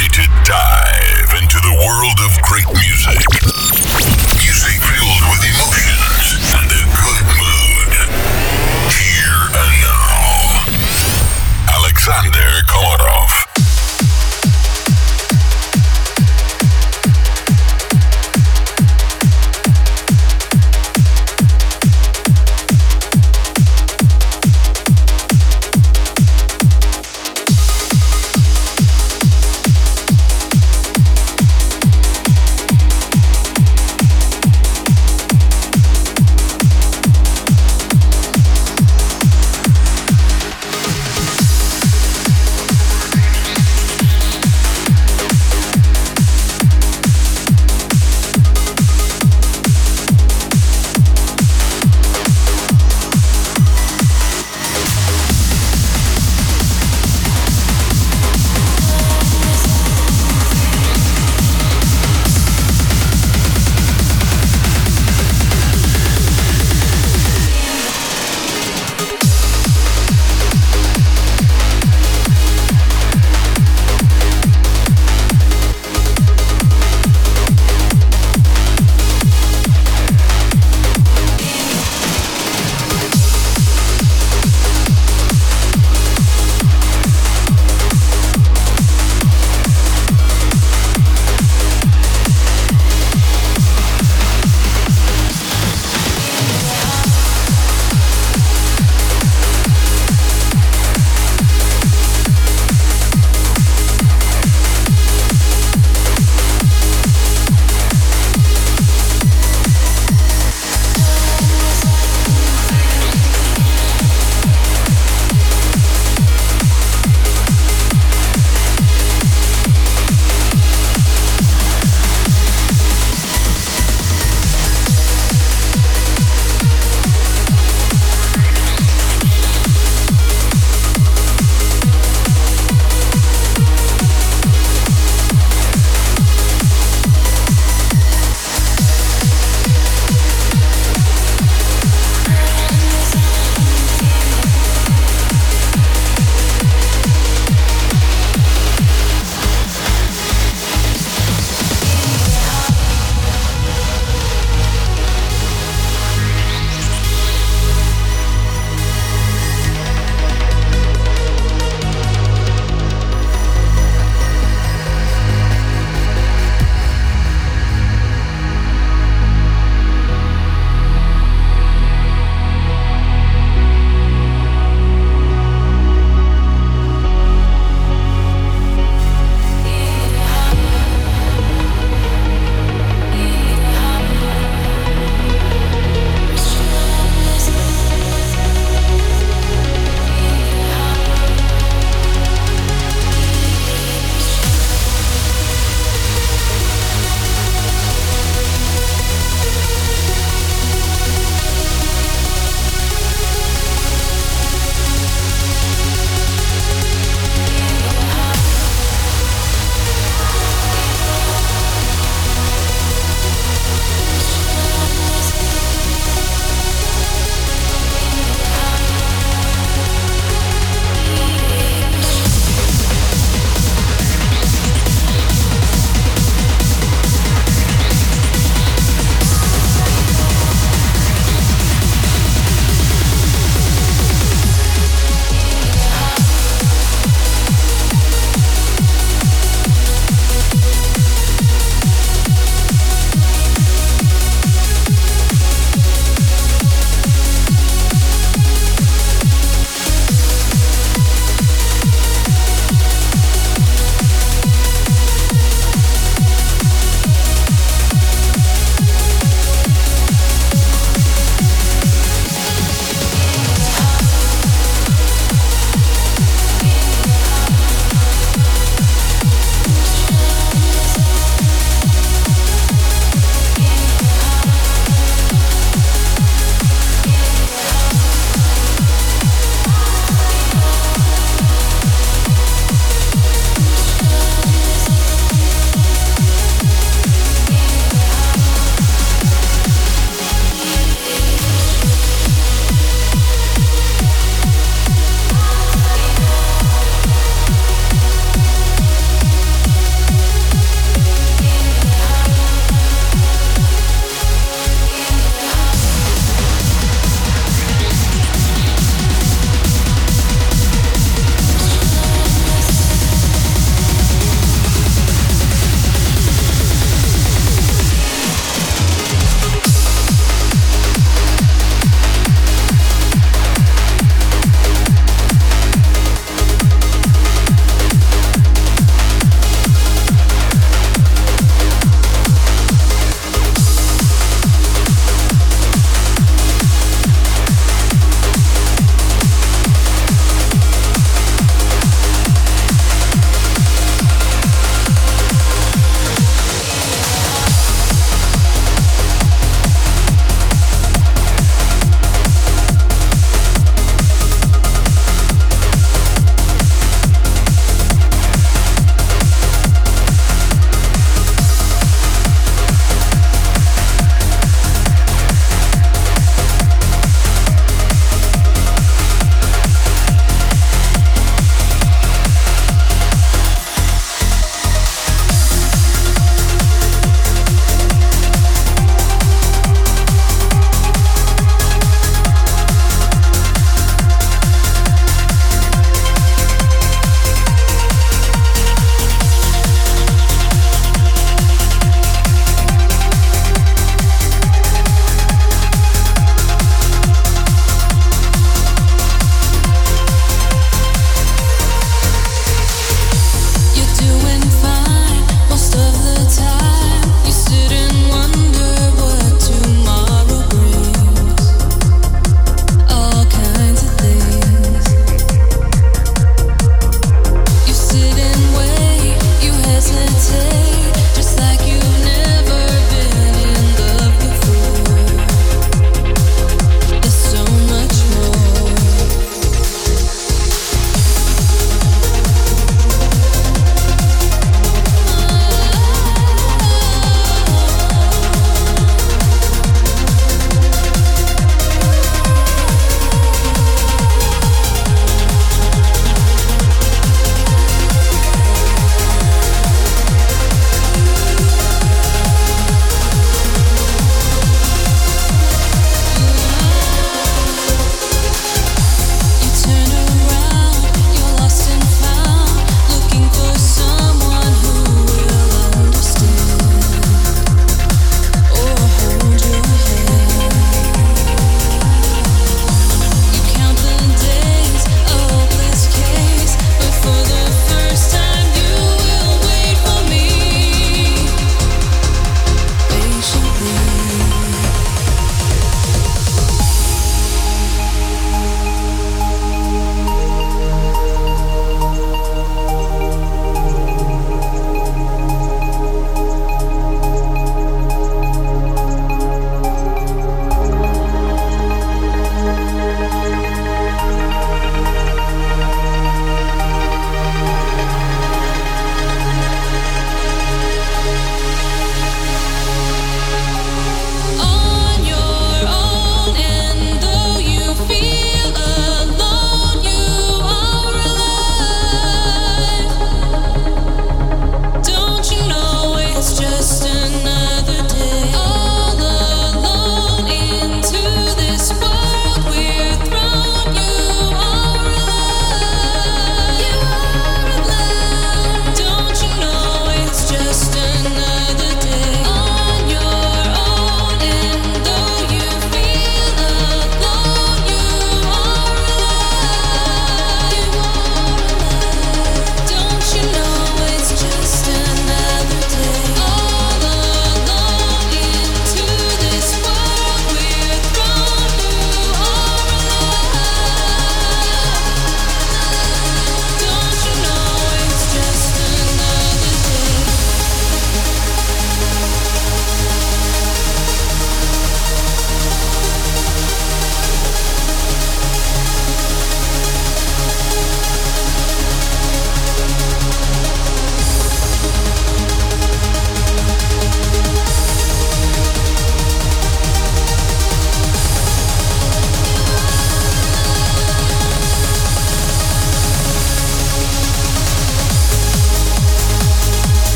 ready to dive into the world of great music.